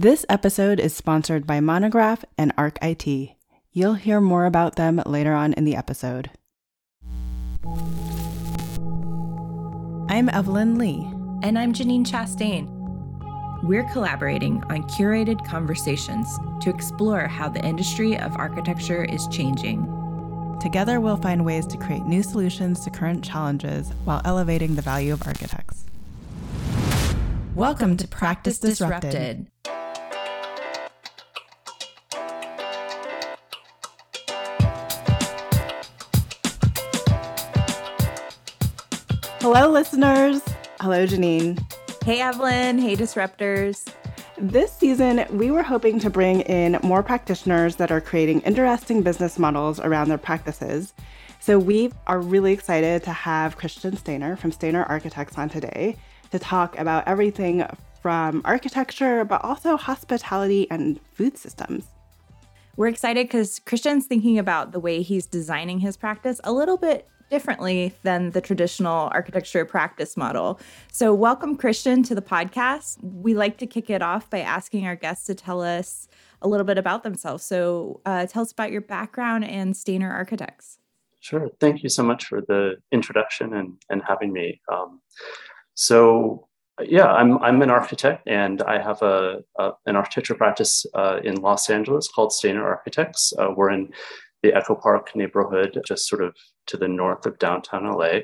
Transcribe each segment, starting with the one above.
This episode is sponsored by Monograph and Arc IT. You'll hear more about them later on in the episode. I'm Evelyn Lee. And I'm Janine Chastain. We're collaborating on curated conversations to explore how the industry of architecture is changing. Together, we'll find ways to create new solutions to current challenges while elevating the value of architects. Welcome to Practice Disrupted. Hello, listeners. Hello, Janine. Hey, Evelyn. Hey, Disruptors. This season, we were hoping to bring in more practitioners that are creating interesting business models around their practices. So, we are really excited to have Christian Stayner from Stayner Architects on today to talk about everything from architecture, but also hospitality and food systems. We're excited because Christian's thinking about the way he's designing his practice a little bit differently than the traditional architecture practice model. So, welcome, Christian, to the podcast. We like to kick it off by asking our guests to tell us a little bit about themselves. So, uh, tell us about your background and Stayner Architects. Sure. Thank you so much for the introduction and, and having me. Um, so, yeah, I'm I'm an architect, and I have a, a an architecture practice uh, in Los Angeles called Stayner Architects. Uh, we're in the Echo Park neighborhood, just sort of to the north of downtown LA.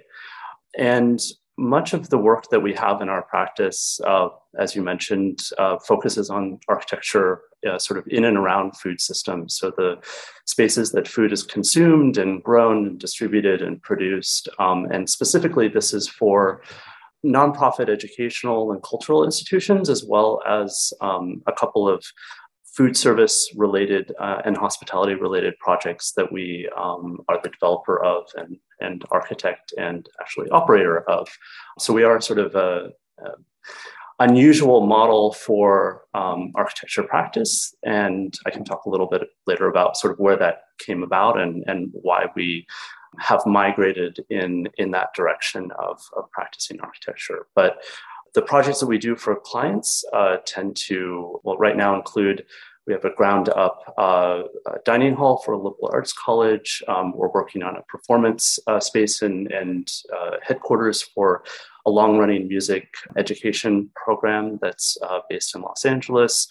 And much of the work that we have in our practice, uh, as you mentioned, uh, focuses on architecture uh, sort of in and around food systems. So the spaces that food is consumed and grown and distributed and produced. Um, and specifically, this is for nonprofit educational and cultural institutions, as well as um, a couple of food service related uh, and hospitality related projects that we um, are the developer of and, and architect and actually operator of. So we are sort of a, a unusual model for um, architecture practice. And I can talk a little bit later about sort of where that came about and, and why we have migrated in, in that direction of, of practicing architecture. But the projects that we do for clients uh, tend to, well, right now include we have a ground up uh, dining hall for a liberal arts college. Um, we're working on a performance uh, space and, and uh, headquarters for a long running music education program that's uh, based in Los Angeles.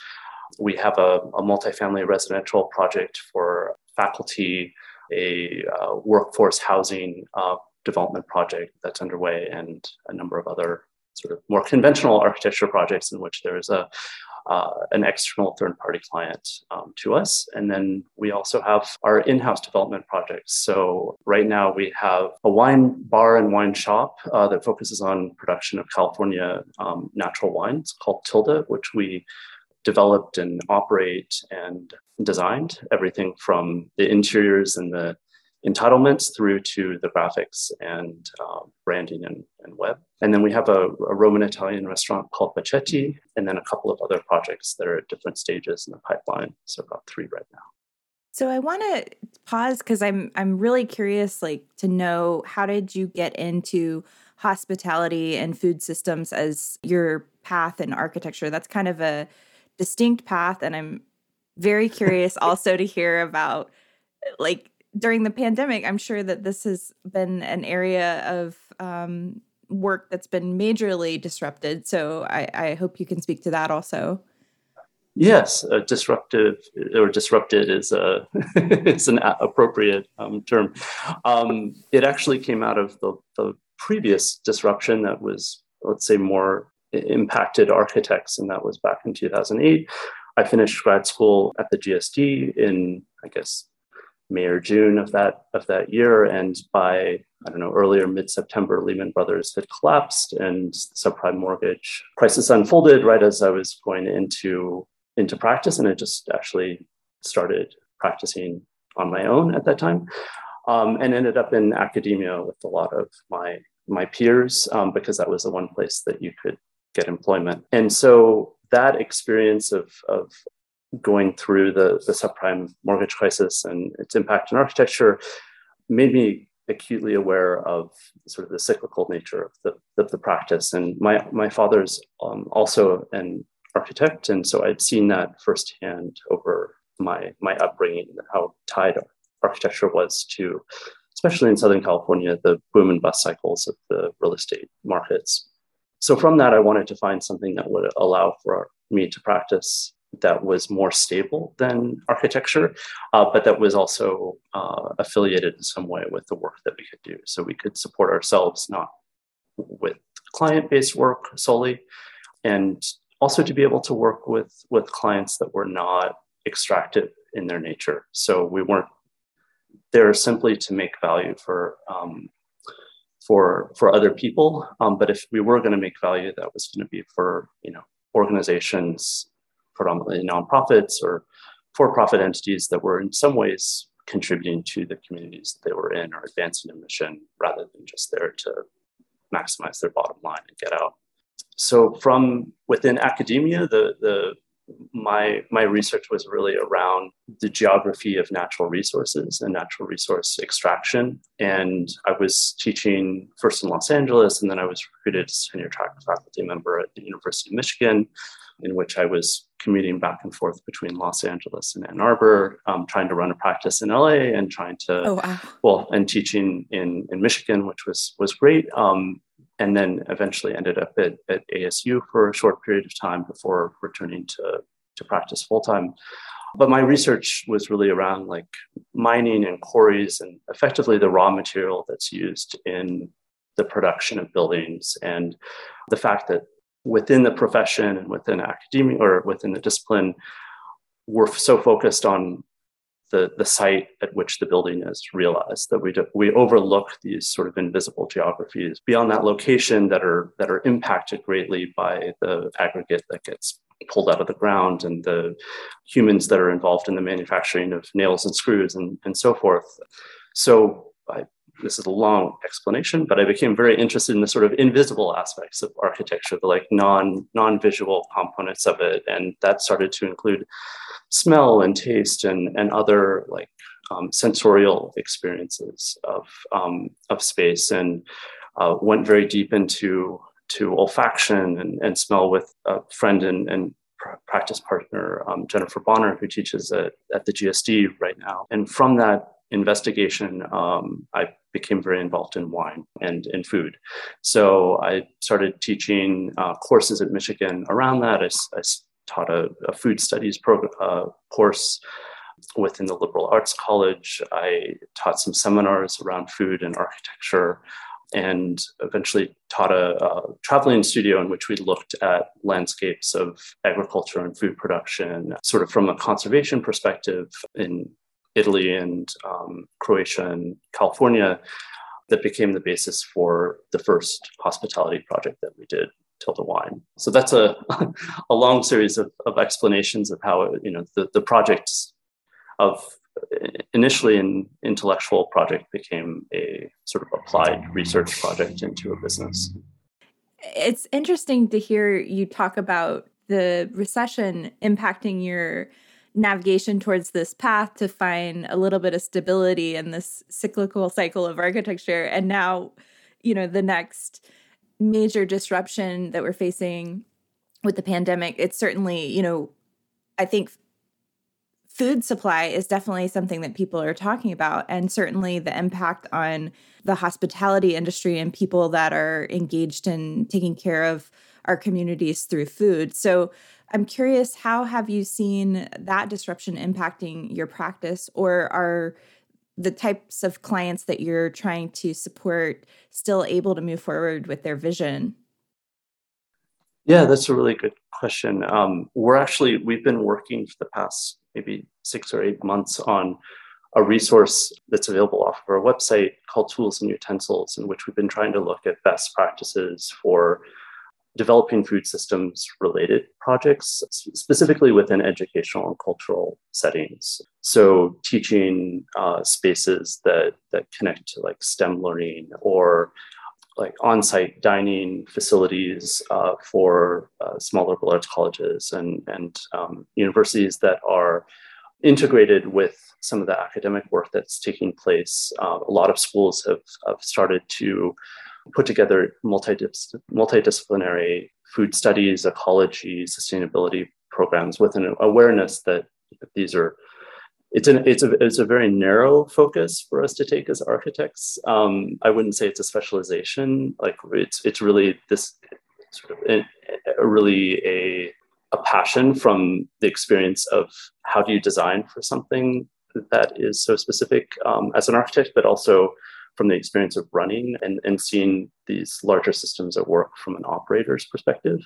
We have a, a multifamily residential project for faculty, a uh, workforce housing uh, development project that's underway, and a number of other sort of more conventional architecture projects in which there is a uh, an external third party client um, to us. And then we also have our in house development projects. So, right now we have a wine bar and wine shop uh, that focuses on production of California um, natural wines called Tilda, which we developed and operate and designed everything from the interiors and the entitlements through to the graphics and uh, branding and, and, web. And then we have a, a, Roman Italian restaurant called Bacetti, and then a couple of other projects that are at different stages in the pipeline. So about three right now. So I want to pause because I'm I'm really curious, like to know how did you get into hospitality and food systems as your path in architecture? That's kind of a distinct path, and I'm very curious also to hear about like during the pandemic, I'm sure that this has been an area of um, work that's been majorly disrupted. So I, I, hope you can speak to that also. Yes, uh, disruptive or disrupted is a is an appropriate um, term. Um, it actually came out of the, the previous disruption that was, let's say, more impacted architects, and that was back in 2008. I finished grad school at the GSD in, I guess, May or June of that of that year, and by I don't know earlier mid September, Lehman Brothers had collapsed, and the subprime mortgage crisis unfolded right as I was going into into practice, and I just actually started practicing on my own at that time, um, and ended up in academia with a lot of my my peers um, because that was the one place that you could get employment, and so that experience of of going through the, the subprime mortgage crisis and its impact on architecture made me acutely aware of sort of the cyclical nature of the, of the practice. And my, my father's um, also an architect, and so I'd seen that firsthand over my my upbringing, how tied architecture was to, especially in Southern California, the boom and bust cycles of the real estate markets. So from that, I wanted to find something that would allow for me to practice that was more stable than architecture, uh, but that was also uh, affiliated in some way with the work that we could do. So we could support ourselves not with client based work solely, and also to be able to work with, with clients that were not extractive in their nature. So we weren't there simply to make value for um, for for other people. Um, but if we were going to make value, that was going to be for you know organizations, predominantly nonprofits or for-profit entities that were in some ways contributing to the communities that they were in or advancing a mission rather than just there to maximize their bottom line and get out. So from within academia, the the my my research was really around the geography of natural resources and natural resource extraction. And I was teaching first in Los Angeles, and then I was recruited as a tenure track faculty member at the University of Michigan, in which I was commuting back and forth between Los Angeles and Ann Arbor, um, trying to run a practice in LA and trying to oh, wow. well and teaching in in Michigan, which was was great. Um, and then eventually ended up at, at ASU for a short period of time before returning to, to practice full time. But my research was really around like mining and quarries and effectively the raw material that's used in the production of buildings and the fact that within the profession and within academia or within the discipline, we're so focused on the, the site at which the building is realized that we do, we overlook these sort of invisible geographies beyond that location that are that are impacted greatly by the aggregate that gets pulled out of the ground and the humans that are involved in the manufacturing of nails and screws and, and so forth. So I, this is a long explanation, but I became very interested in the sort of invisible aspects of architecture, the like non non visual components of it, and that started to include smell and taste and and other like um, sensorial experiences of um, of space, and uh, went very deep into to olfaction and, and smell with a friend and, and practice partner um, Jennifer Bonner, who teaches at, at the GSD right now, and from that investigation, um, I became very involved in wine and in food. So I started teaching uh, courses at Michigan around that. I, I taught a, a, food studies program, uh, course within the liberal arts college. I taught some seminars around food and architecture and eventually taught a, a, traveling studio in which we looked at landscapes of agriculture and food production, sort of from a conservation perspective in Italy and um, Croatia and California that became the basis for the first hospitality project that we did, Tilda Wine. So that's a, a long series of, of explanations of how, you know, the, the projects of initially an intellectual project became a sort of applied research project into a business. It's interesting to hear you talk about the recession impacting your navigation towards this path to find a little bit of stability in this cyclical cycle of architecture. And now you know the next major disruption that we're facing with the pandemic it's certainly you know i think food supply is definitely something that people are talking about. And certainly the impact on the hospitality industry and people that are engaged in taking care of our communities through food. So I'm curious, how have you seen that disruption impacting your practice, or are the types of clients that you're trying to support still able to move forward with their vision? Yeah, that's a really good question. Um, we're actually, we've been working for the past maybe six or eight months on a resource that's available off of our website called Tools and Utensils, in which we've been trying to look at best practices for developing food systems related projects, specifically within educational and cultural settings. So, teaching uh, spaces that, that connect to like STEM learning or like on-site dining facilities uh, for uh, small liberal arts colleges and, and um, universities that are integrated with some of the academic work that's taking place. Uh, a lot of schools have, have started to put together multidis- multidisciplinary food studies, ecology, sustainability programs with an awareness that these are it's an it's a it's a very narrow focus for us to take as architects. Um, I wouldn't say it's a specialization. Like it's it's really this sort of a, a really a a passion from the experience of how do you design for something that is so specific um, as an architect, but also from the experience of running and, and seeing these larger systems at work from an operator's perspective.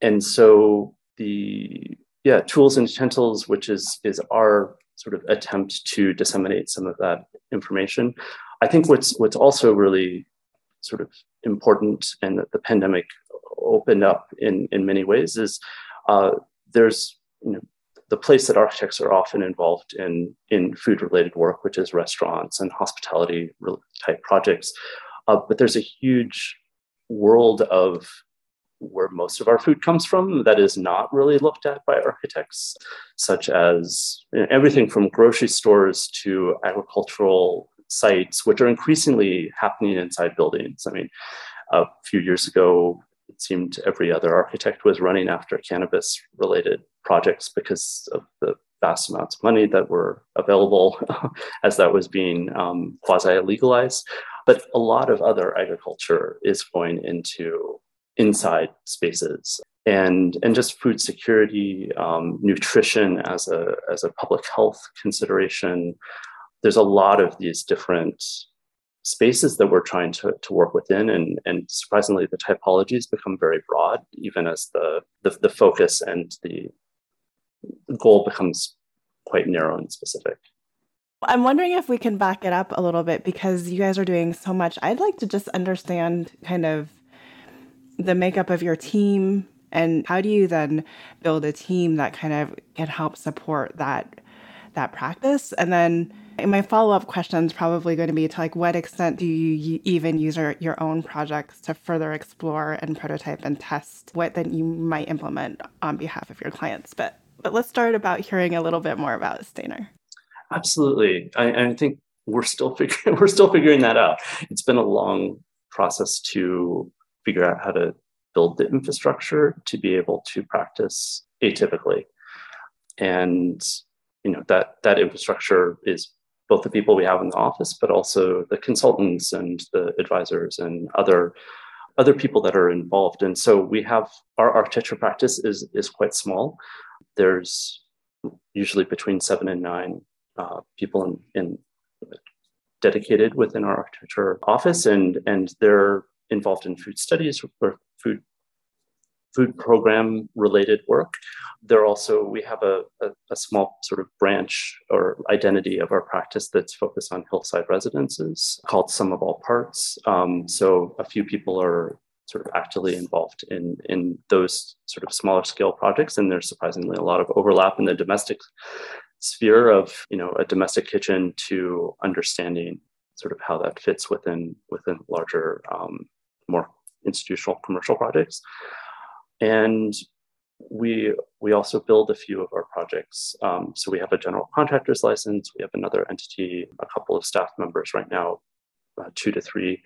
And so the yeah tools and utensils, which is is our sort of attempt to disseminate some of that information. I think what's what's also really sort of important and that the pandemic opened up in in many ways is uh, there's you know the place that architects are often involved in in food related work, which is restaurants and hospitality type projects. Uh, but there's a huge world of where most of our food comes from that is not really looked at by architects, such as you know, everything from grocery stores to agricultural sites, which are increasingly happening inside buildings. I mean, a few years ago, it seemed every other architect was running after cannabis related projects because of the vast amounts of money that were available as that was being um, quasi legalized. But a lot of other agriculture is going into inside spaces and and just food security um, nutrition as a as a public health consideration there's a lot of these different spaces that we're trying to, to work within. And and surprisingly the typologies become very broad even as the the, the focus and the goal becomes quite narrow and specific. I'm wondering if we can back it up a little bit because you guys are doing so much. I'd like to just understand kind of the makeup of your team and how do you then build a team that kind of can help support that that practice? And then my follow-up question is probably going to be to like what extent do you even use your, your own projects to further explore and prototype and test what then you might implement on behalf of your clients but but let's start about hearing a little bit more about Stayner. Absolutely, I, I think we're still figuring we're still figuring that out. It's been a long process to figure out how to build the infrastructure to be able to practice atypically. And you know that that infrastructure is both the people we have in the office, but also the consultants and the advisors and other other people that are involved. And so we have our architecture practice is is quite small. There's usually between seven and nine uh, people in, in dedicated within our architecture office, and and they're involved in food studies or food food program related work. There also we have a, a, a, small sort of branch or identity of our practice that's focused on hillside residences called Sum of All Parts. Um, so a few people are sort of actively involved in in those sort of smaller scale projects, and there's surprisingly a lot of overlap in the domestic sphere of you know a domestic kitchen to understanding sort of how that fits within within larger um, more institutional commercial projects. And we we also build a few of our projects. Um, so we have a general contractor's license. We have another entity, a couple of staff members right now, uh, two to three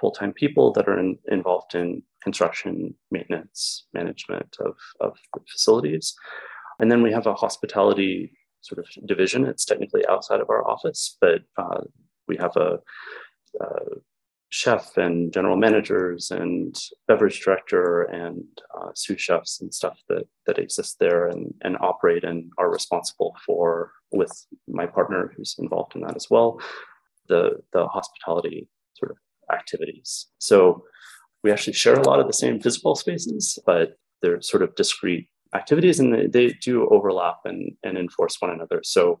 full-time people that are in, involved in construction, maintenance, management of, of facilities. And then we have a hospitality sort of division. It's technically outside of our office, but uh, we have a, a uh, chef and general managers and beverage director and uh, sous chefs and stuff that that exist there and, and operate and are responsible for with my partner who's involved in that as well the the hospitality sort of activities. So we actually share a lot of the same physical spaces but they're sort of discrete activities and they, they do overlap and, and enforce one another. So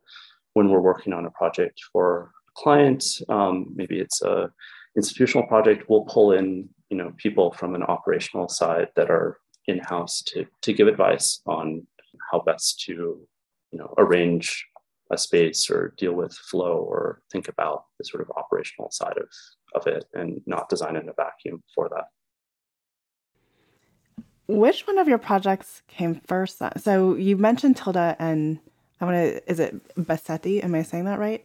when we're working on a project for a client um, maybe it's a institutional project, we'll pull in you know people from an operational side that are in house to to give advice on how best to you know arrange a space or deal with flow or think about the sort of operational side of of it and not design in a vacuum for that. Which one of your projects came first? So you mentioned Tilda and I want to, is it Bassetti? Am I saying that right?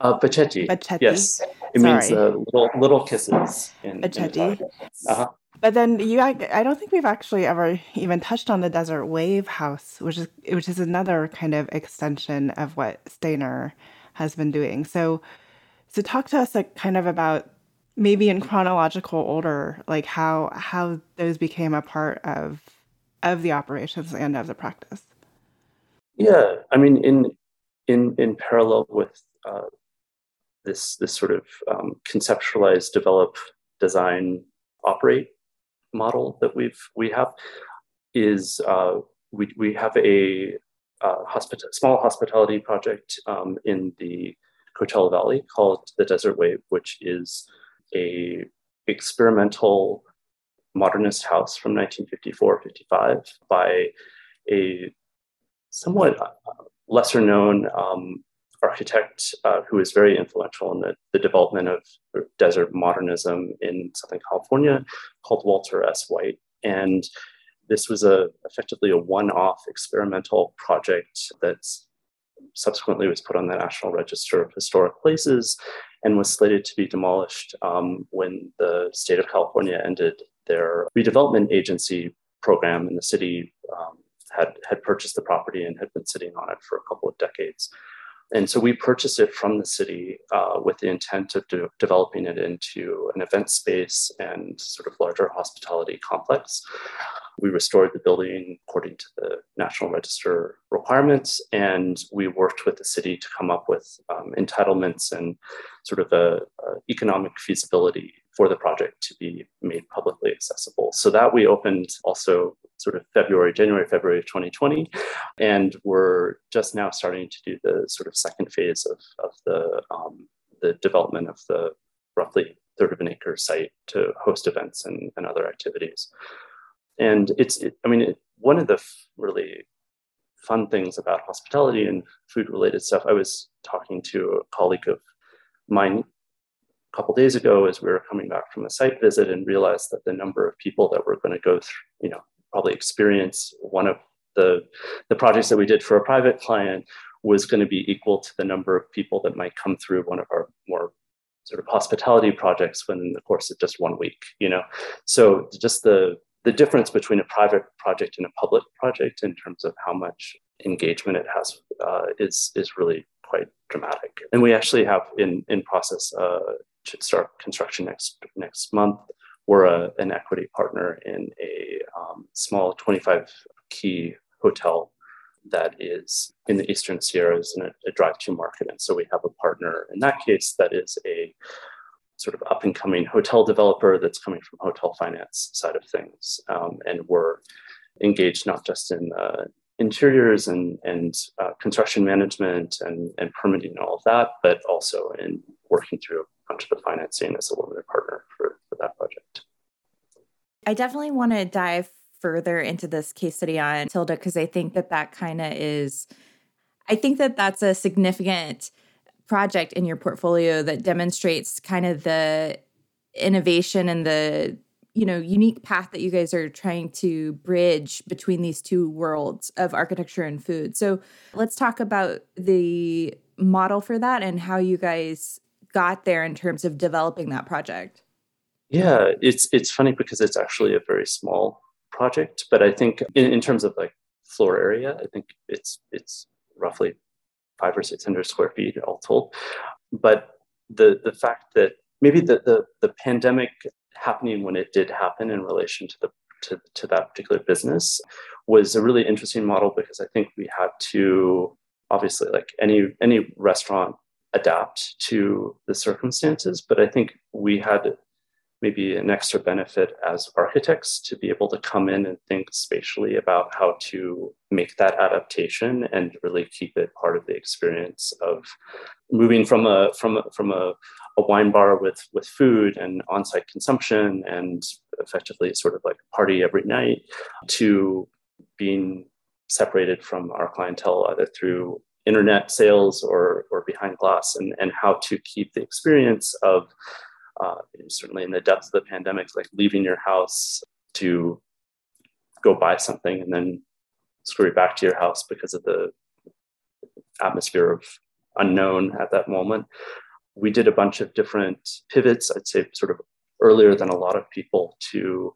Uh, Bacetti. Bacetti. Yes. It Sorry. means uh, little, little kisses. In, Bacetti. In uh-huh. But then you, I, I don't think we've actually ever even touched on the Desert Wave House, which is which is another kind of extension of what Stayner has been doing. So, so talk to us like kind of about maybe in chronological order, like how how those became a part of of the operations and of the practice. Yeah, I mean, in in in parallel with uh, this this sort of um, conceptualize, develop, design, operate model that we've we have is uh, we we have a uh, hospita- small hospitality project um, in the Coachella Valley called the Desert Wave, which is a experimental modernist house from 1954-55 by a somewhat uh, lesser known um, architect uh, who is very influential in the, the development of desert modernism in Southern California called Walter S. White. And this was a effectively a one-off experimental project that subsequently was put on the National Register of Historic Places and was slated to be demolished um, when the state of California ended their redevelopment agency program, and the city um, had had purchased the property and had been sitting on it for a couple of decades. And so we purchased it from the city uh, with the intent of de- developing it into an event space and sort of larger hospitality complex. We restored the building according to the National Register requirements, and we worked with the city to come up with um, entitlements and sort of a, economic feasibility for the project to be made publicly accessible. So that we opened also sort of February, January, February of 2020. And we're just now starting to do the sort of second phase of, of the, um, the development of the roughly third of an acre site to host events and, and other activities. And it's, it, I mean, it, one of the f- really fun things about hospitality and food related stuff, I was talking to a colleague of mine a couple days ago as we were coming back from a site visit and realized that the number of people that were going to go through, you know, probably experience one of the the projects that we did for a private client was going to be equal to the number of people that might come through one of our more sort of hospitality projects within the course of just one week you know? So just the the difference between a private project and a public project in terms of how much engagement it has uh, is is really quite dramatic. And we actually have in in process uh, to start construction next next month we're a, an equity partner in a um, small 25 key hotel that is in the Eastern Sierras in a, a drive to market. And so we have a partner in that case that is a sort of up and coming hotel developer that's coming from hotel finance side of things. Um, and we're engaged not just in uh, interiors and, and uh, construction management and, and permitting and all of that, but also in working through of the financing as a limited partner for that project. I definitely want to dive further into this case study on Tilda because I think that that kind of is, I think that that's a significant project in your portfolio that demonstrates kind of the innovation and the you know unique path that you guys are trying to bridge between these two worlds of architecture and food so let's talk about the model for that and how you guys got there in terms of developing that project yeah, it's it's funny because it's actually a very small project, but I think in, in terms of like floor area, I think it's it's roughly five or six hundred square feet all told. But the the fact that maybe the the, the pandemic happening when it did happen in relation to the to, to that particular business was a really interesting model because I think we had to obviously like any any restaurant adapt to the circumstances, but I think we had maybe an extra benefit as architects to be able to come in and think spatially about how to make that adaptation and really keep it part of the experience of moving from a from a, from a, a wine bar with with food and on-site consumption and effectively sort of like a party every night to being separated from our clientele either through internet sales or or behind glass and and how to keep the experience of uh, certainly in the depths of the pandemic, like leaving your house to go buy something and then scurry back to your house because of the atmosphere of unknown at that moment. We did a bunch of different pivots, I'd say, sort of earlier than a lot of people to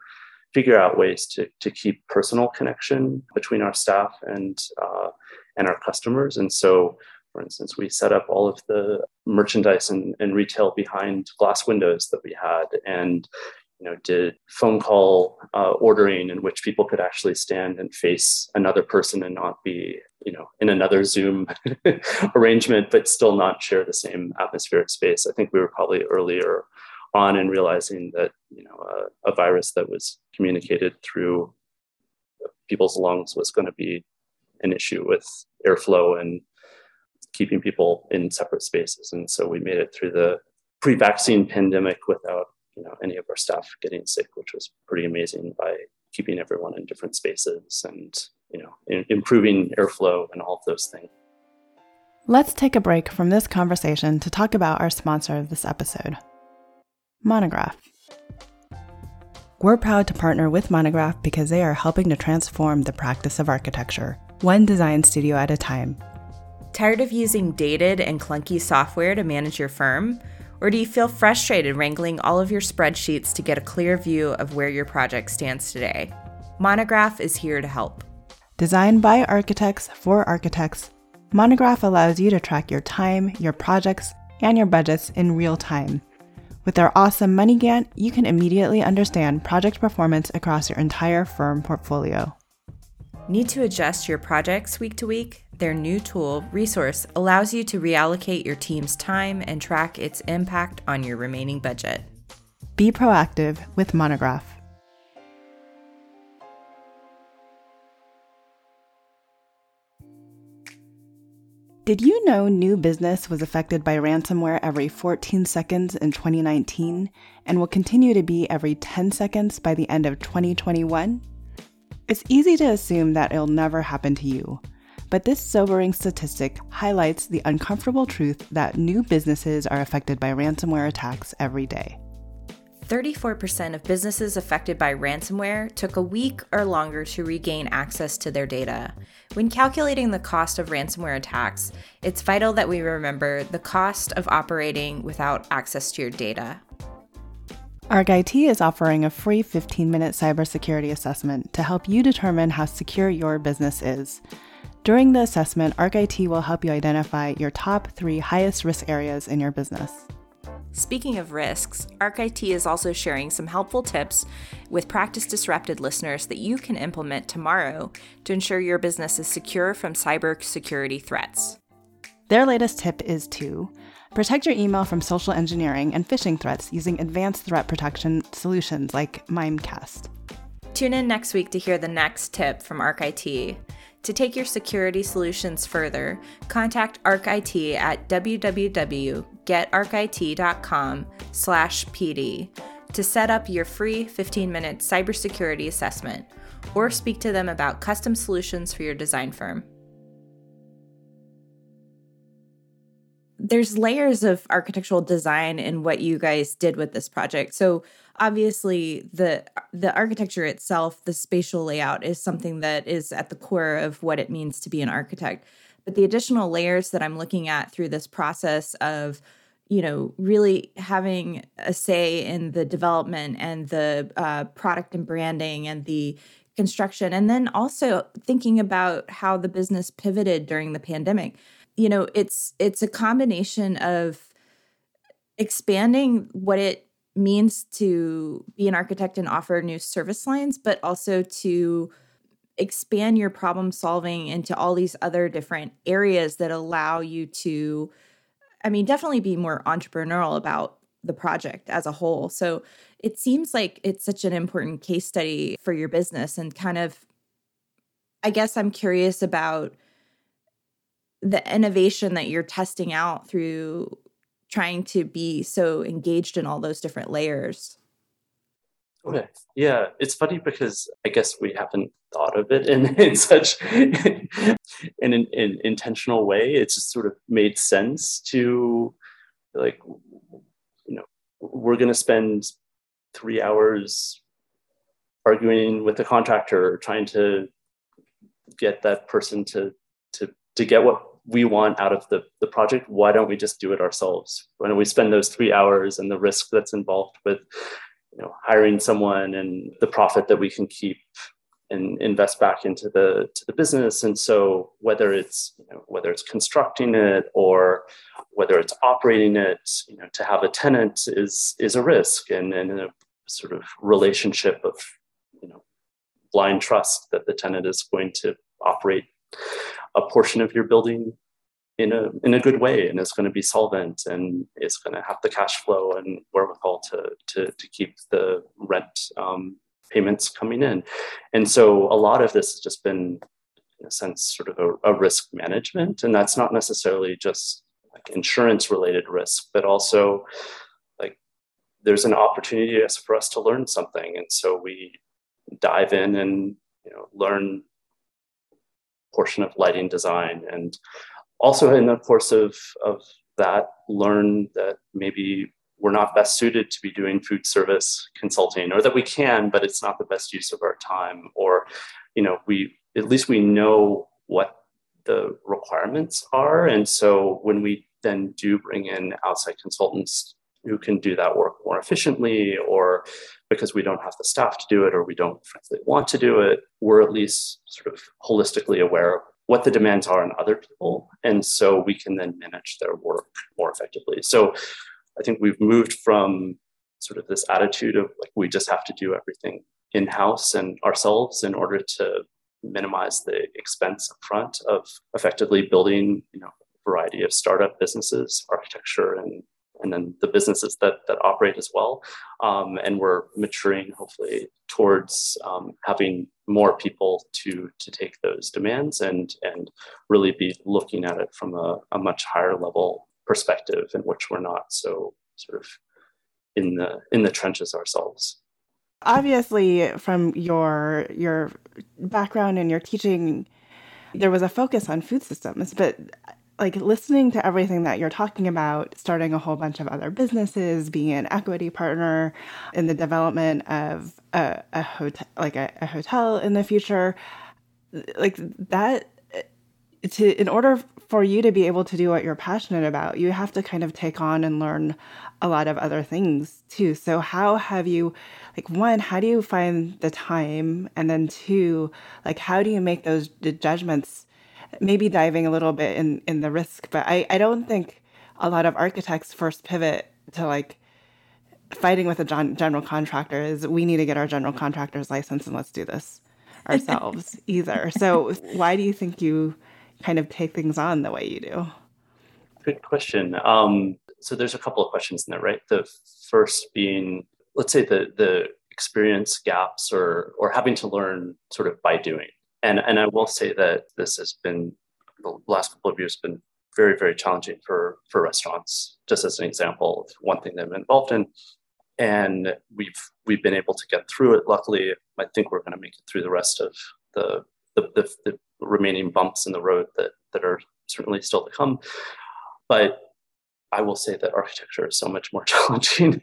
figure out ways to, to keep personal connection between our staff and uh, and our customers. And so, for instance, we set up all of the merchandise and, and retail behind glass windows that we had, and you know, did phone call uh, ordering in which people could actually stand and face another person and not be, you know, in another Zoom arrangement, but still not share the same atmospheric space. I think we were probably earlier on in realizing that, you know, a, a virus that was communicated through people's lungs was going to be an issue with airflow and keeping people in separate spaces. And so we made it through the pre-vaccine pandemic without you know any of our staff getting sick, which was pretty amazing by keeping everyone in different spaces and you know in, improving airflow and all of those things. Let's take a break from this conversation to talk about our sponsor of this episode, Monograph. We're proud to partner with Monograph because they are helping to transform the practice of architecture, one design studio at a time. Tired of using dated and clunky software to manage your firm? Or do you feel frustrated wrangling all of your spreadsheets to get a clear view of where your project stands today? Monograph is here to help. Designed by architects for architects, Monograph allows you to track your time, your projects, and your budgets in real time. With their awesome Money Gantt, you can immediately understand project performance across your entire firm portfolio. Need to adjust your projects week to week? Their new tool, Resource, allows you to reallocate your team's time and track its impact on your remaining budget. Be proactive with Monograph. Did you know new business was affected by ransomware every 14 seconds in 2019 and will continue to be every 10 seconds by the end of 2021? It's easy to assume that it'll never happen to you. But this sobering statistic highlights the uncomfortable truth that new businesses are affected by ransomware attacks every day. 34% of businesses affected by ransomware took a week or longer to regain access to their data. When calculating the cost of ransomware attacks, it's vital that we remember the cost of operating without access to your data. ArcIT is offering a free 15 minute cybersecurity assessment to help you determine how secure your business is. During the assessment, ArcIT will help you identify your top three highest risk areas in your business. Speaking of risks, ArcIT is also sharing some helpful tips with practice disrupted listeners that you can implement tomorrow to ensure your business is secure from cybersecurity threats. Their latest tip is to protect your email from social engineering and phishing threats using advanced threat protection solutions like Mimecast. Tune in next week to hear the next tip from ArcIT. To take your security solutions further, contact ArcIT at www.getarcit.com/pd to set up your free 15-minute cybersecurity assessment or speak to them about custom solutions for your design firm. There's layers of architectural design in what you guys did with this project. So, obviously the the architecture itself the spatial layout is something that is at the core of what it means to be an architect but the additional layers that i'm looking at through this process of you know really having a say in the development and the uh, product and branding and the construction and then also thinking about how the business pivoted during the pandemic you know it's it's a combination of expanding what it means to be an architect and offer new service lines, but also to expand your problem solving into all these other different areas that allow you to, I mean, definitely be more entrepreneurial about the project as a whole. So it seems like it's such an important case study for your business and kind of, I guess I'm curious about the innovation that you're testing out through trying to be so engaged in all those different layers. Okay. Yeah, it's funny because I guess we haven't thought of it in, in such in an in intentional way. It just sort of made sense to like you know we're going to spend three hours arguing with the contractor trying to get that person to to to get what we want out of the, the project, why don't we just do it ourselves? Why don't we spend those three hours and the risk that's involved with you know hiring someone and the profit that we can keep and invest back into the to the business and so whether it's you know whether it's constructing it or whether it's operating it you know to have a tenant is is a risk and, and a sort of relationship of you know blind trust that the tenant is going to operate a portion of your building in a in a good way and is going to be solvent and is going to have the cash flow and wherewithal to to, to keep the rent um, payments coming in. And so a lot of this has just been, in a sense, sort of a, a risk management. And that's not necessarily just like insurance related risk, but also like there's an opportunity for us to learn something. And so we dive in and you know learn portion of lighting design. And also in the course of, of that learn that maybe we're not best suited to be doing food service consulting or that we can but it's not the best use of our time or you know we at least we know what the requirements are. And so when we then do bring in outside consultants who can do that work more efficiently or because we don't have the staff to do it or we don't frankly want to do it we're at least sort of holistically aware of what the demands are on other people. And so we can then manage their work more effectively. So I think we've moved from sort of this attitude of like we just have to do everything in house and ourselves in order to minimize the expense up front of effectively building you know a variety of startup businesses architecture and and then the businesses that that operate as well. Um, and we're maturing hopefully towards um, having more people to to take those demands and and really be looking at it from a, a much higher level perspective in which we're not so sort of in the in the trenches ourselves. Obviously from your your background and your teaching there was a focus on food systems but like listening to everything that you're talking about starting a whole bunch of other businesses being an equity partner in the development of a, a hotel like a, a hotel in the future like that to in order for you to be able to do what you're passionate about, you have to kind of take on and learn a lot of other things too. So how have you like one, how do you find the time? And then two, like how do you make those judgments? Maybe diving a little bit in in the risk, but I, I don't think a lot of architects first pivot to like fighting with a general contractor is we need to get our general contractor's license and let's do this ourselves either. So why do you think you kind of take things on the way you do? Good question. Um, so there's a couple of questions in there, right? The first being, let's say the the experience gaps or or having to learn sort of by doing. And and I will say that this has been the last couple of years been very very challenging for for restaurants. Just as an example of one thing that I'm involved in, and we've we've been able to get through it. Luckily, I think we're going to make it through the rest of the the, the, the remaining bumps in the road that that are certainly still to come. But I will say that architecture is so much more challenging.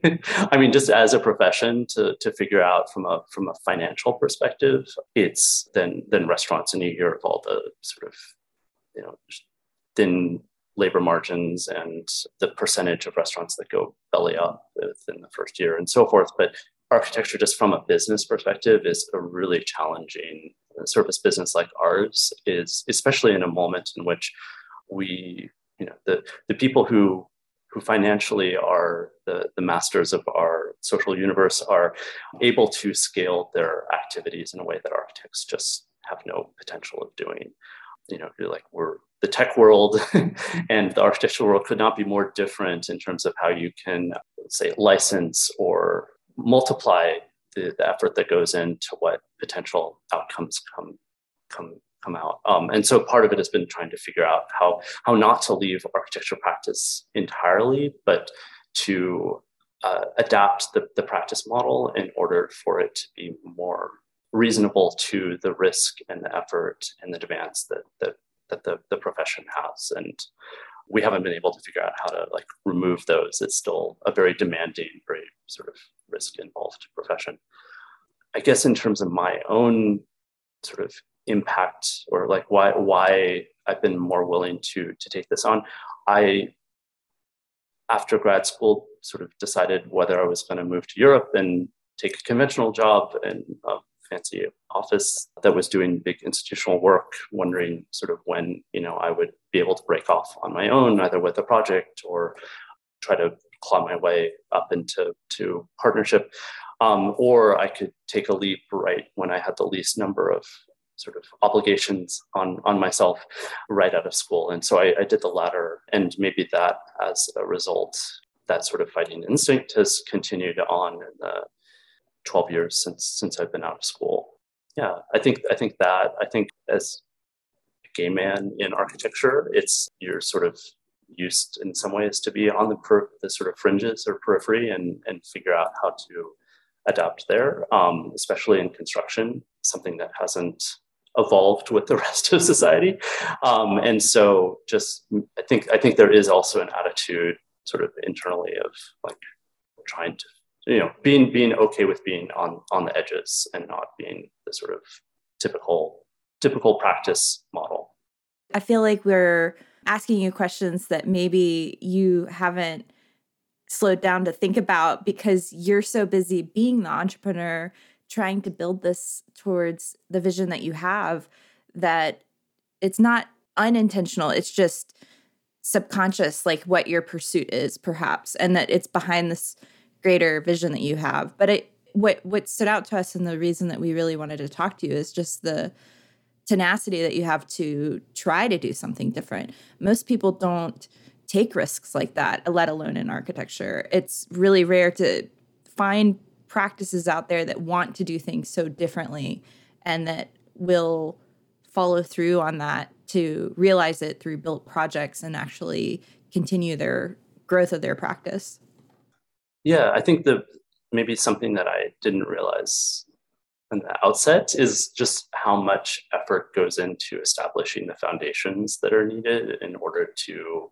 I mean, just as a profession to to figure out from a from a financial perspective, it's than than restaurants. And you hear of all the sort of you know thin labor margins and the percentage of restaurants that go belly up within the first year and so forth. But architecture, just from a business perspective, is a really challenging service business like ours is especially in a moment in which we you know the the people who who financially are the, the masters of our social universe are able to scale their activities in a way that architects just have no potential of doing. You know like we're the tech world and the architectural world could not be more different in terms of how you can say license or multiply the, the effort that goes into what potential outcomes come come come out. Um, and so part of it has been trying to figure out how how not to leave architecture practice entirely, but to uh, adapt the, the practice model in order for it to be more reasonable to the risk and the effort and the demands that that, that the, the profession has. And we haven't been able to figure out how to like remove those. It's still a very demanding, very sort of risk involved profession. I guess in terms of my own sort of impact or like why why I've been more willing to to take this on, I after grad school sort of decided whether I was going to move to Europe and take a conventional job in a fancy office that was doing big institutional work, wondering sort of when you know I would be able to break off on my own, either with a project or try to claw my way up into to partnership, um, or I could take a leap right when I had the least number of sort of obligations on on myself right out of school. And so I, I did the latter, and maybe that as a result, that sort of fighting instinct has continued on in the 12 years since since I've been out of school. Yeah, I think I think that I think as a gay man in architecture, it's you're sort of used in some ways to be on the per, the sort of fringes or periphery and and figure out how to adapt there, um, especially in construction, something that hasn't evolved with the rest of society. Um, and so, just I think I think there is also an attitude, sort of internally, of like trying to you know being being okay with being on on the edges and not being the sort of typical typical practice model. I feel like we're asking you questions that maybe you haven't slowed down to think about because you're so busy being the entrepreneur trying to build this towards the vision that you have that it's not unintentional it's just subconscious like what your pursuit is perhaps and that it's behind this greater vision that you have. But it what what stood out to us and the reason that we really wanted to talk to you is just the tenacity that you have to try to do something different. Most people don't take risks like that let alone in architecture. It's really rare to find practices out there that want to do things so differently and that will follow through on that to realize it through built projects and actually continue their growth of their practice. Yeah, I think that maybe something that I didn't realize in the outset is just how much effort goes into establishing the foundations that are needed in order to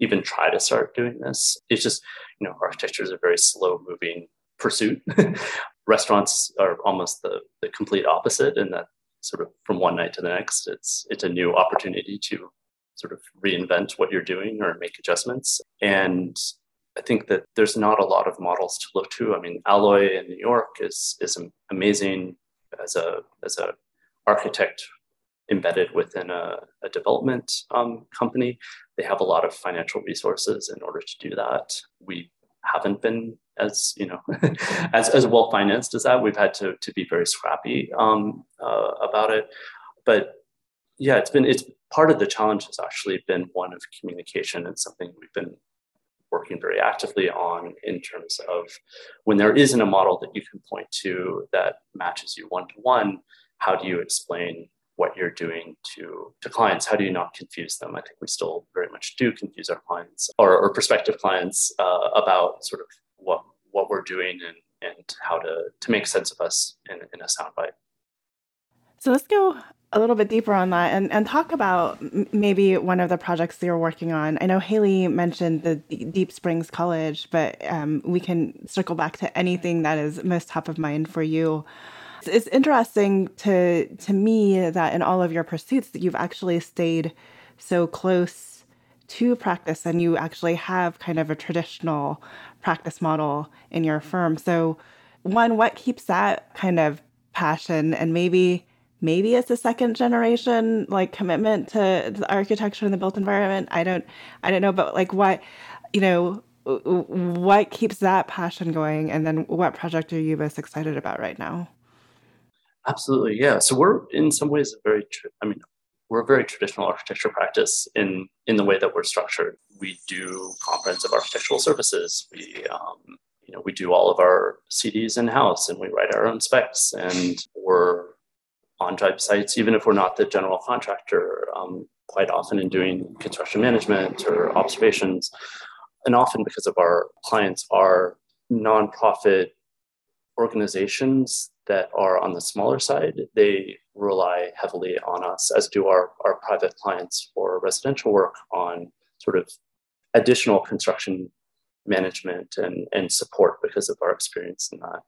even try to start doing this. It's just, you know, architecture is a very slow moving pursuit. Restaurants are almost the, the complete opposite in that sort of from one night to the next, it's it's a new opportunity to sort of reinvent what you're doing or make adjustments. And I think that there's not a lot of models to look to. I mean, Alloy in New York is is amazing as a as a architect embedded within a, a development um, company. They have a lot of financial resources in order to do that. We haven't been as you know as as well financed as that. We've had to to be very scrappy um, uh, about it, but yeah, it's been it's part of the challenge has actually been one of communication and something we've been working very actively on in terms of when there isn't a model that you can point to that matches you one to one. How do you explain what you're doing to, to clients? How do you not confuse them? I think we still very much do confuse our clients or, or prospective clients uh, about sort of what what we're doing and, and how to, to make sense of us in, in a soundbite. So let's go a little bit deeper on that and, and talk about maybe one of the projects you're working on. I know Haley mentioned the Deep Springs College, but um, we can circle back to anything that is most top of mind for you. It's interesting to to me that in all of your pursuits that you've actually stayed so close to practice and you actually have kind of a traditional practice model in your firm. So one, what keeps that kind of passion and maybe maybe it's a second generation like commitment to the architecture and the built environment. I don't I don't know, but like what you know what keeps that passion going and then what project are you most excited about right now Absolutely, yeah. So we're in some ways a very, I mean, we're a very traditional architecture practice in in the way that we're structured. We do comprehensive architectural services. We, um, you know, we do all of our CDs in house, and we write our own specs, and we're on job sites, even if we're not the general contractor. Um, quite often in doing construction management or observations, and often because of our clients are nonprofit organizations that are on the smaller side, they rely heavily on us, as do our, our private clients for residential work on sort of additional construction management and, and support because of our experience in that.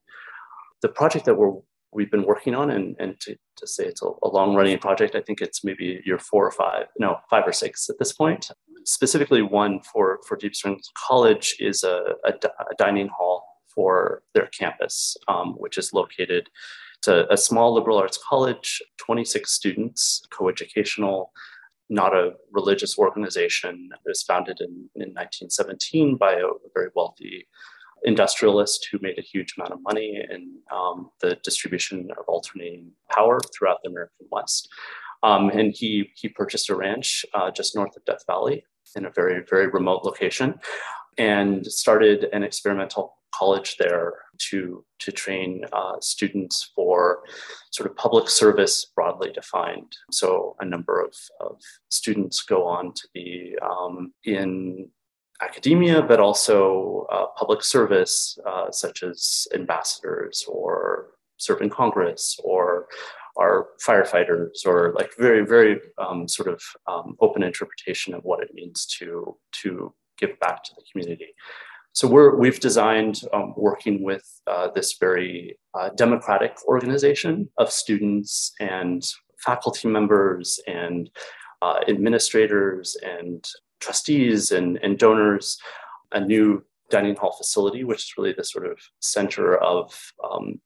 The project that we're we've been working on and, and to, to say it's a, a long running project, I think it's maybe year four or five, no, five or six at this point. Specifically one for, for Deep Springs College is a, a, a dining hall for their campus, um, which is located. to a, a small liberal arts college, 26 students, coeducational, not a religious organization. It was founded in, in 1917 by a very wealthy industrialist who made a huge amount of money in um, the distribution of alternating power throughout the American West. Um, and he, he purchased a ranch uh, just north of Death Valley in a very, very remote location and started an experimental college there to, to train uh, students for sort of public service broadly defined. So a number of, of students go on to be um, in academia, but also uh, public service, uh, such as ambassadors or serving Congress or are firefighters or like very, very um, sort of um, open interpretation of what it means to, to give back to the community. So we're, we've designed um, working with uh, this very uh, democratic organization of students and faculty members and uh, administrators and trustees and, and donors a new dining hall facility, which is really the sort of center of um,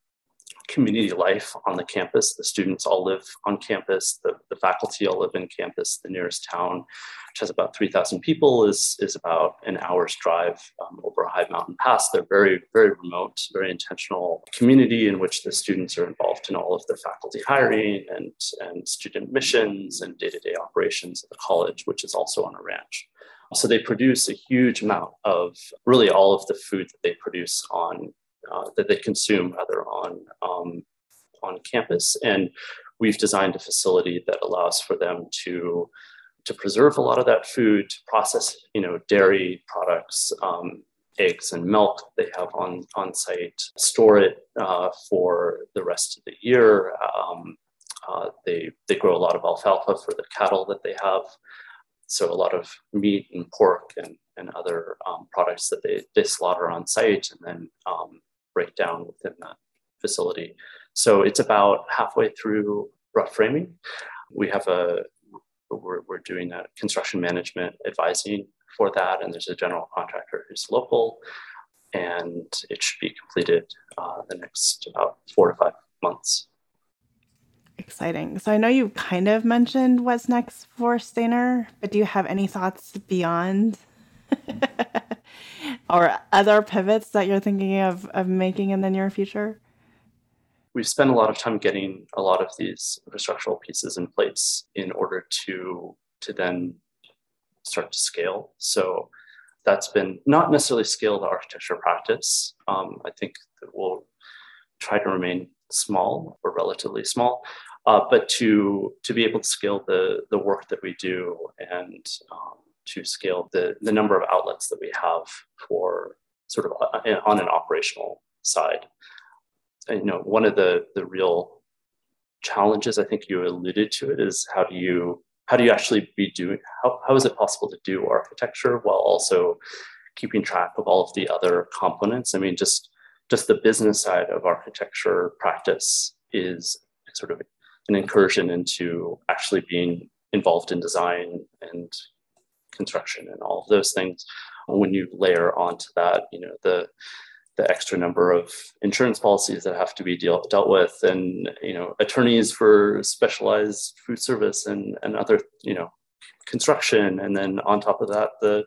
community life on the campus. The students all live on campus. The, the faculty all live in campus. The nearest town, which has about 3,000 people, is, is about an hour's drive um, over high mountain pass. They're very, very remote, very intentional community in which the students are involved in all of the faculty hiring and, and student missions and day-to-day operations of the college, which is also on a ranch. So they produce a huge amount of really all of the food that they produce on uh, that they consume rather on um, on campus. And we've designed a facility that allows for them to to preserve a lot of that food, to process you know dairy products. Um, eggs and milk they have on on site, store it uh, for the rest of the year. Um, uh, they they grow a lot of alfalfa for the cattle that they have, so a lot of meat and pork and and other um, products that they, they slaughter on site and then um, break down within that facility. So it's about halfway through rough framing. We have a we're, we're doing a construction management advising for that, and there's a general contractor who's local, and it should be completed uh, the next about four to five months. Exciting. So I know you kind of mentioned what's next for Stayner, but do you have any thoughts beyond or other pivots that you're thinking of, of making in the near future? We've spent a lot of time getting a lot of these infrastructural pieces in place in order to to then start to scale. So that's been not necessarily scale the architecture practice. Um, I think that we'll try to remain small or relatively small, uh, but to to be able to scale the the work that we do and um, to scale the, the number of outlets that we have for sort of uh, on an operational side. And, you know, one of the, the real challenges, I think you alluded to it, is how do you how do you actually be doing how, how is it possible to do architecture while also keeping track of all of the other components? I mean, just just the business side of architecture practice is sort of an incursion into actually being involved in design and construction and all of those things. When you layer onto that, you know, the the extra number of insurance policies that have to be deal, dealt with and you know attorneys for specialized food service and, and other you know construction and then on top of that the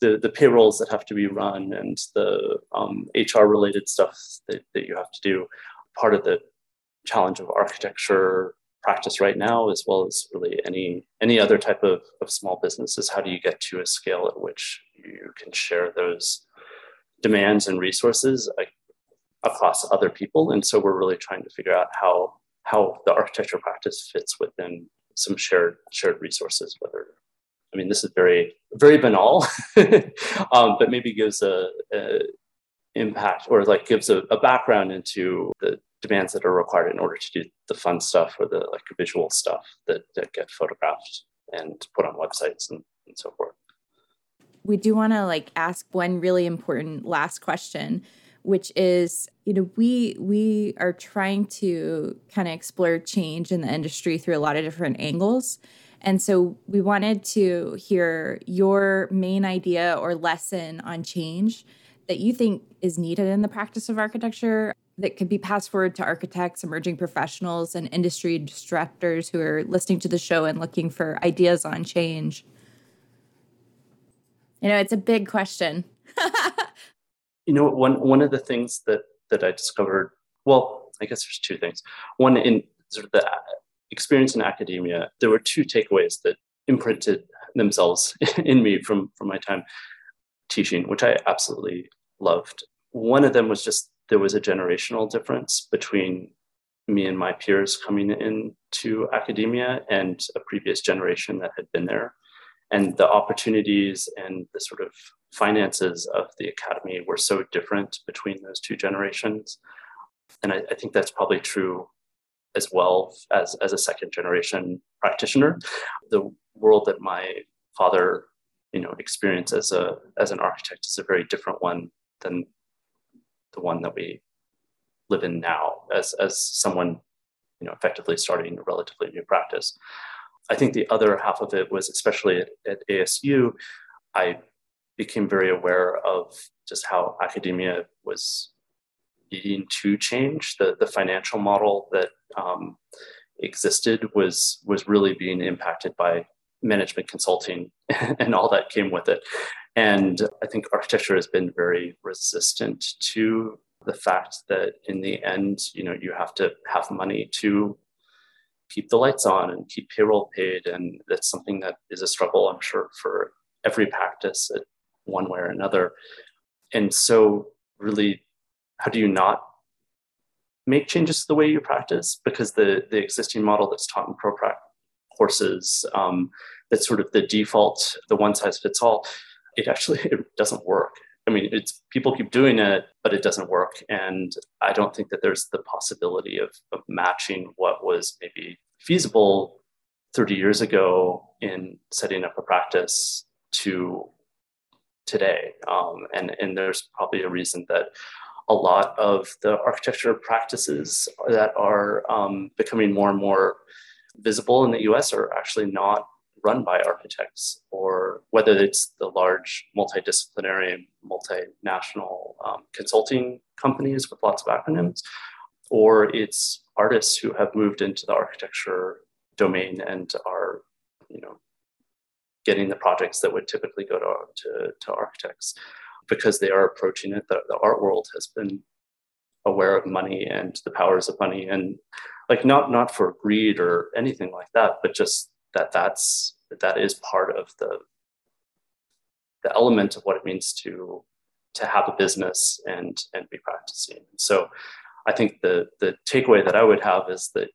the, the payrolls that have to be run and the um, hr related stuff that, that you have to do part of the challenge of architecture practice right now, as well as really any any other type of, of small businesses. How do you get to a scale at which you can share those demands and resources across other people? And so we're really trying to figure out how how the architecture practice fits within some shared shared resources. Whether I mean this is very very banal, um, but maybe gives a, a impact or like gives a, a background into the demands that are required in order to do the fun stuff or the like visual stuff that, that get photographed and put on websites and, and so forth we do want to like ask one really important last question which is you know we we are trying to kind of explore change in the industry through a lot of different angles and so we wanted to hear your main idea or lesson on change that you think is needed in the practice of architecture that could be passed forward to architects, emerging professionals, and industry disruptors who are listening to the show and looking for ideas on change? You know, it's a big question. you know, one one of the things that that I discovered, well, I guess there's two things. One in sort of the uh, experience in academia, there were two takeaways that imprinted themselves in me from from my time teaching, which I absolutely loved. One of them was just there was a generational difference between me and my peers coming into academia and a previous generation that had been there. And the opportunities and the sort of finances of the academy were so different between those two generations. And I, I think that's probably true as well as, as a second generation practitioner. The world that my father you know experienced as a as an architect is a very different one than the one that we live in now as as someone you know effectively starting a relatively new practice i think the other half of it was especially at, at asu i became very aware of just how academia was needing to change the the financial model that um, existed was was really being impacted by management consulting and all that came with it. And I think architecture has been very resistant to the fact that in the end, you know, you have to have money to keep the lights on and keep payroll paid. And that's something that is a struggle, I'm sure, for every practice at one way or another. And so really, how do you not make changes to the way you practice? Because the, the existing model that's taught in ProPrac courses um, that's sort of the default, the one size fits all, it actually it doesn't work. I mean, it's people keep doing it, but it doesn't work. And I don't think that there's the possibility of, of matching what was maybe feasible 30 years ago in setting up a practice to today. Um, and, and there's probably a reason that a lot of the architecture practices that are um, becoming more and more visible in the US are actually not run by architects, or whether it's the large multidisciplinary, multinational um, consulting companies with lots of acronyms, or it's artists who have moved into the architecture domain and are, you know, getting the projects that would typically go to, to, to architects because they are approaching it. The, the art world has been aware of money and the powers of money and like not not for greed or anything like that but just that that's that is part of the the element of what it means to to have a business and and be practicing. So i think the the takeaway that i would have is that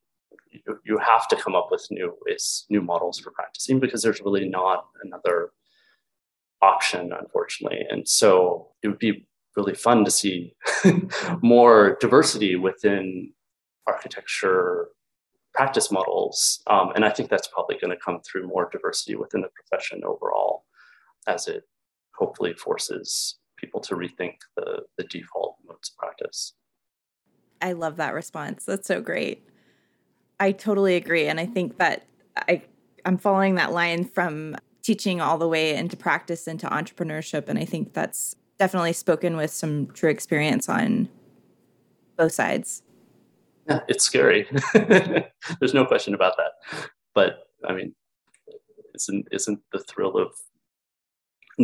you, you have to come up with new ways new models for practicing because there's really not another option unfortunately. And so it would be really fun to see more diversity within architecture practice models. Um, and I think that's probably going to come through more diversity within the profession overall as it hopefully forces people to rethink the, the default modes of practice. I love that response. That's so great. I totally agree. And I think that I, I'm following that line from teaching all the way into practice into entrepreneurship. And I think that's definitely spoken with some true experience on both sides. Yeah, it's scary. There's no question about that. But I mean, isn't isn't the thrill of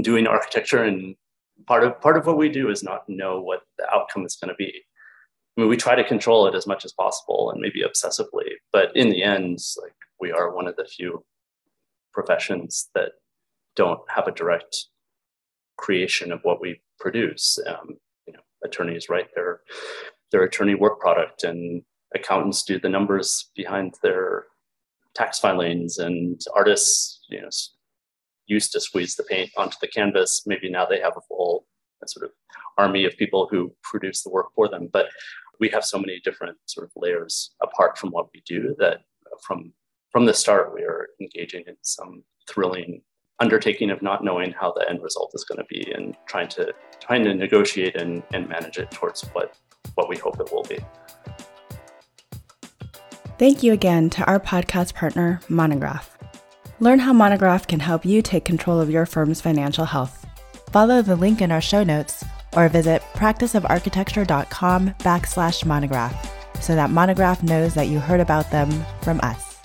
doing architecture and part of part of what we do is not know what the outcome is going to be. I mean, we try to control it as much as possible and maybe obsessively, but in the end, like we are one of the few professions that don't have a direct creation of what we produce. Um, you know, attorneys write their their attorney work product, and accountants do the numbers behind their tax filings, and artists, you know, used to squeeze the paint onto the canvas. Maybe now they have a full sort of army of people who produce the work for them. But we have so many different sort of layers apart from what we do that from from the start we are engaging in some thrilling undertaking of not knowing how the end result is going to be and trying to trying to negotiate and, and manage it towards what what we hope it will be. Thank you again to our podcast partner, Monograph. Learn how Monograph can help you take control of your firm's financial health. Follow the link in our show notes or visit practiceofarchitecture.com backslash monograph so that Monograph knows that you heard about them from us.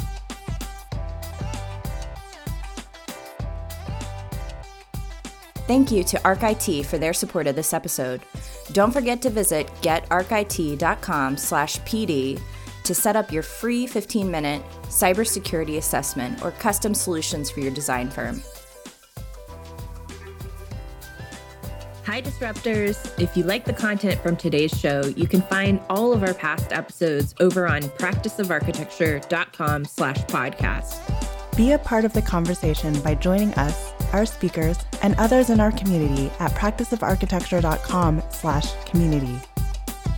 Thank you to ArcIT for their support of this episode. Don't forget to visit getarchit.com slash PD to set up your free 15-minute cybersecurity assessment or custom solutions for your design firm. Hi, Disruptors. If you like the content from today's show, you can find all of our past episodes over on practiceofarchitecture.com slash podcast. Be a part of the conversation by joining us, our speakers, and others in our community at practiceofarchitecture.com slash community.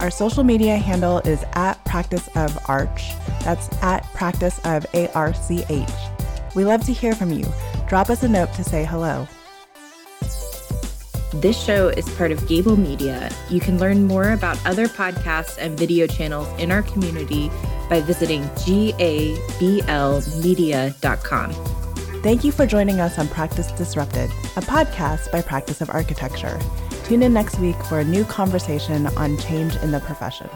Our social media handle is at practice of arch. That's at practice of A-R-C-H. We love to hear from you. Drop us a note to say hello. This show is part of Gabl Media. You can learn more about other podcasts and video channels in our community by visiting gablmedia.com. Thank you for joining us on Practice Disrupted, a podcast by Practice of Architecture. Tune in next week for a new conversation on change in the profession.